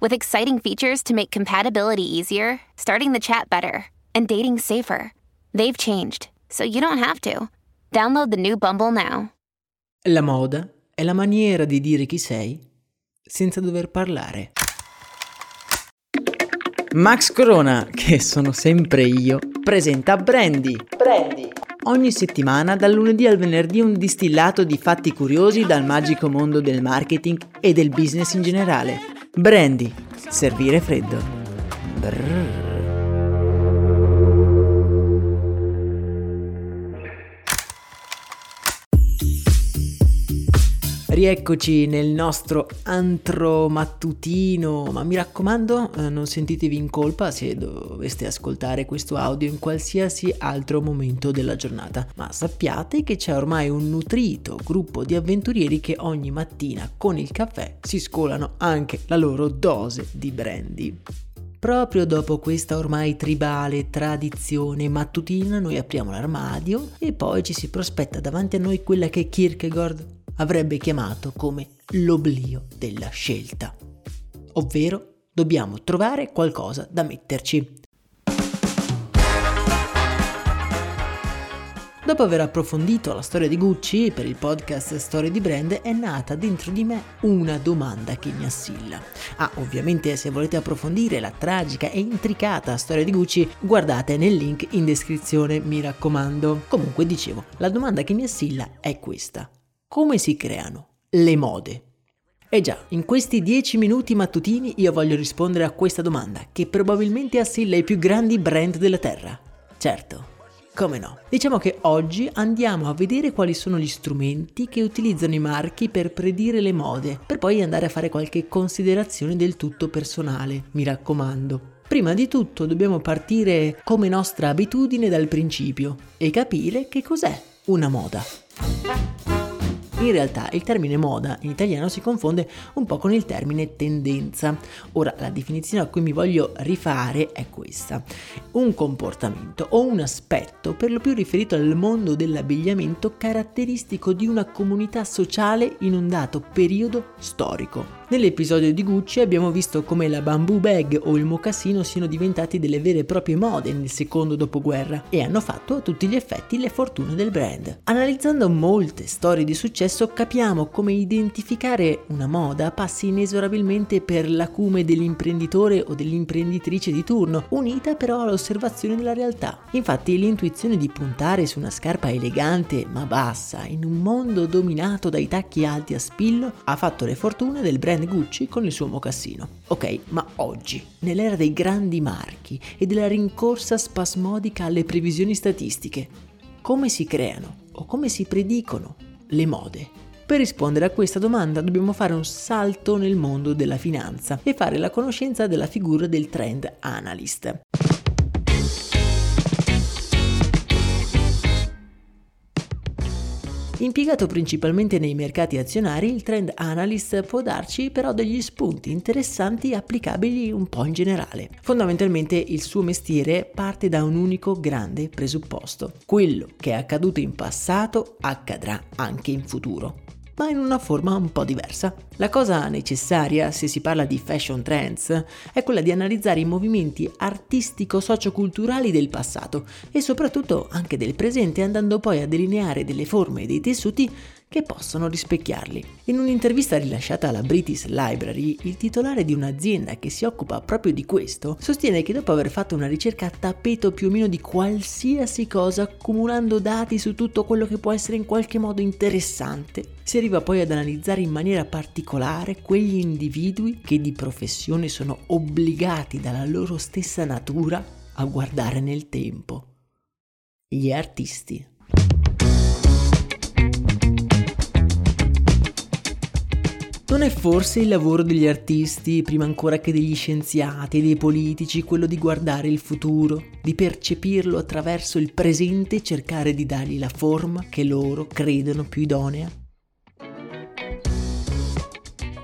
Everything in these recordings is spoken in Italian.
with exciting features to make compatibility easier, starting the chat better, and dating safer. They've changed, so you don't have to. Download the new Bumble now. La moda è la maniera di dire chi sei senza dover parlare. Max Corona, che sono sempre io, presenta Brandy. Brandy. Ogni settimana, dal lunedì al venerdì, un distillato di fatti curiosi dal magico mondo del marketing e del business in generale. Brandy. Servire freddo. Brrr. Rieccoci nel nostro antro mattutino, ma mi raccomando eh, non sentitevi in colpa se doveste ascoltare questo audio in qualsiasi altro momento della giornata, ma sappiate che c'è ormai un nutrito gruppo di avventurieri che ogni mattina con il caffè si scolano anche la loro dose di brandy. Proprio dopo questa ormai tribale tradizione mattutina noi apriamo l'armadio e poi ci si prospetta davanti a noi quella che Kierkegaard avrebbe chiamato come l'oblio della scelta. Ovvero dobbiamo trovare qualcosa da metterci. Dopo aver approfondito la storia di Gucci per il podcast Storie di Brand è nata dentro di me una domanda che mi assilla. Ah, ovviamente se volete approfondire la tragica e intricata storia di Gucci guardate nel link in descrizione, mi raccomando. Comunque dicevo, la domanda che mi assilla è questa. Come si creano le mode? Eh già, in questi 10 minuti mattutini io voglio rispondere a questa domanda che probabilmente assilla i più grandi brand della Terra. Certo, come no? Diciamo che oggi andiamo a vedere quali sono gli strumenti che utilizzano i marchi per predire le mode, per poi andare a fare qualche considerazione del tutto personale, mi raccomando. Prima di tutto dobbiamo partire come nostra abitudine dal principio e capire che cos'è una moda. In realtà il termine moda in italiano si confonde un po' con il termine tendenza. Ora la definizione a cui mi voglio rifare è questa. Un comportamento o un aspetto per lo più riferito al mondo dell'abbigliamento caratteristico di una comunità sociale in un dato periodo storico. Nell'episodio di Gucci abbiamo visto come la bamboo bag o il mocassino siano diventati delle vere e proprie mode nel secondo dopoguerra e hanno fatto a tutti gli effetti le fortune del brand. Analizzando molte storie di successo capiamo come identificare una moda passi inesorabilmente per l'acume dell'imprenditore o dell'imprenditrice di turno, unita però all'osservazione della realtà. Infatti l'intuizione di puntare su una scarpa elegante ma bassa in un mondo dominato dai tacchi alti a spillo ha fatto le fortune del brand brand Gucci con il suo mocassino. Ok, ma oggi, nell'era dei grandi marchi e della rincorsa spasmodica alle previsioni statistiche, come si creano o come si predicono le mode? Per rispondere a questa domanda dobbiamo fare un salto nel mondo della finanza e fare la conoscenza della figura del trend analyst. Impiegato principalmente nei mercati azionari, il trend analyst può darci però degli spunti interessanti applicabili un po' in generale. Fondamentalmente il suo mestiere parte da un unico grande presupposto. Quello che è accaduto in passato accadrà anche in futuro ma in una forma un po' diversa. La cosa necessaria se si parla di fashion trends è quella di analizzare i movimenti artistico-socioculturali del passato e soprattutto anche del presente andando poi a delineare delle forme e dei tessuti che possono rispecchiarli. In un'intervista rilasciata alla British Library, il titolare di un'azienda che si occupa proprio di questo sostiene che dopo aver fatto una ricerca a tappeto più o meno di qualsiasi cosa, accumulando dati su tutto quello che può essere in qualche modo interessante, si arriva poi ad analizzare in maniera particolare quegli individui che di professione sono obbligati dalla loro stessa natura a guardare nel tempo. Gli artisti. È forse il lavoro degli artisti, prima ancora che degli scienziati e dei politici, quello di guardare il futuro, di percepirlo attraverso il presente e cercare di dargli la forma che loro credono più idonea?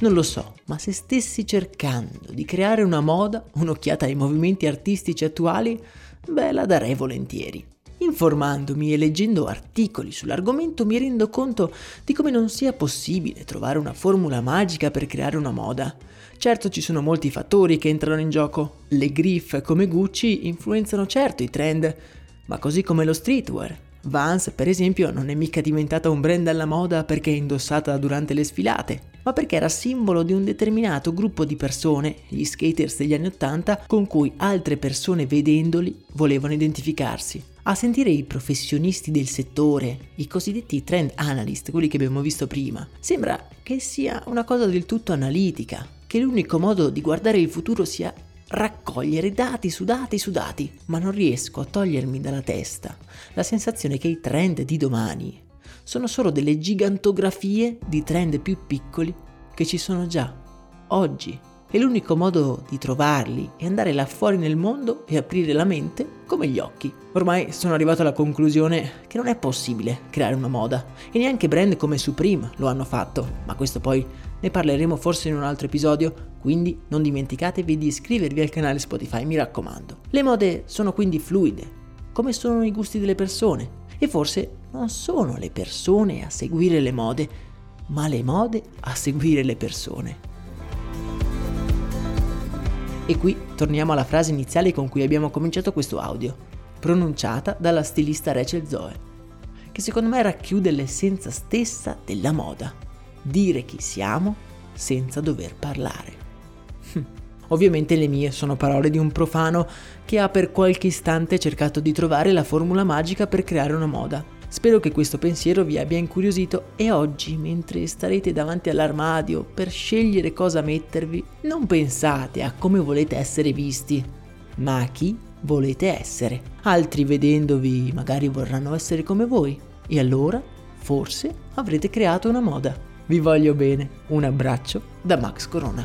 Non lo so, ma se stessi cercando di creare una moda, un'occhiata ai movimenti artistici attuali, beh, la darei volentieri. Informandomi e leggendo articoli sull'argomento mi rendo conto di come non sia possibile trovare una formula magica per creare una moda. Certo ci sono molti fattori che entrano in gioco. Le griff come Gucci influenzano certo i trend, ma così come lo streetwear. Vans, per esempio, non è mica diventata un brand alla moda perché è indossata durante le sfilate, ma perché era simbolo di un determinato gruppo di persone, gli skaters degli anni Ottanta, con cui altre persone vedendoli volevano identificarsi. A sentire i professionisti del settore, i cosiddetti trend analyst, quelli che abbiamo visto prima, sembra che sia una cosa del tutto analitica, che l'unico modo di guardare il futuro sia raccogliere dati su dati su dati, ma non riesco a togliermi dalla testa la sensazione che i trend di domani sono solo delle gigantografie di trend più piccoli che ci sono già oggi. E l'unico modo di trovarli è andare là fuori nel mondo e aprire la mente come gli occhi. Ormai sono arrivato alla conclusione che non è possibile creare una moda e neanche brand come Supreme lo hanno fatto, ma questo poi ne parleremo forse in un altro episodio, quindi non dimenticatevi di iscrivervi al canale Spotify, mi raccomando. Le mode sono quindi fluide, come sono i gusti delle persone e forse non sono le persone a seguire le mode, ma le mode a seguire le persone. E qui torniamo alla frase iniziale con cui abbiamo cominciato questo audio, pronunciata dalla stilista Rachel Zoe, che secondo me racchiude l'essenza stessa della moda, dire chi siamo senza dover parlare. Ovviamente le mie sono parole di un profano che ha per qualche istante cercato di trovare la formula magica per creare una moda. Spero che questo pensiero vi abbia incuriosito e oggi, mentre starete davanti all'armadio per scegliere cosa mettervi, non pensate a come volete essere visti, ma a chi volete essere. Altri vedendovi magari vorranno essere come voi e allora forse avrete creato una moda. Vi voglio bene, un abbraccio da Max Corona.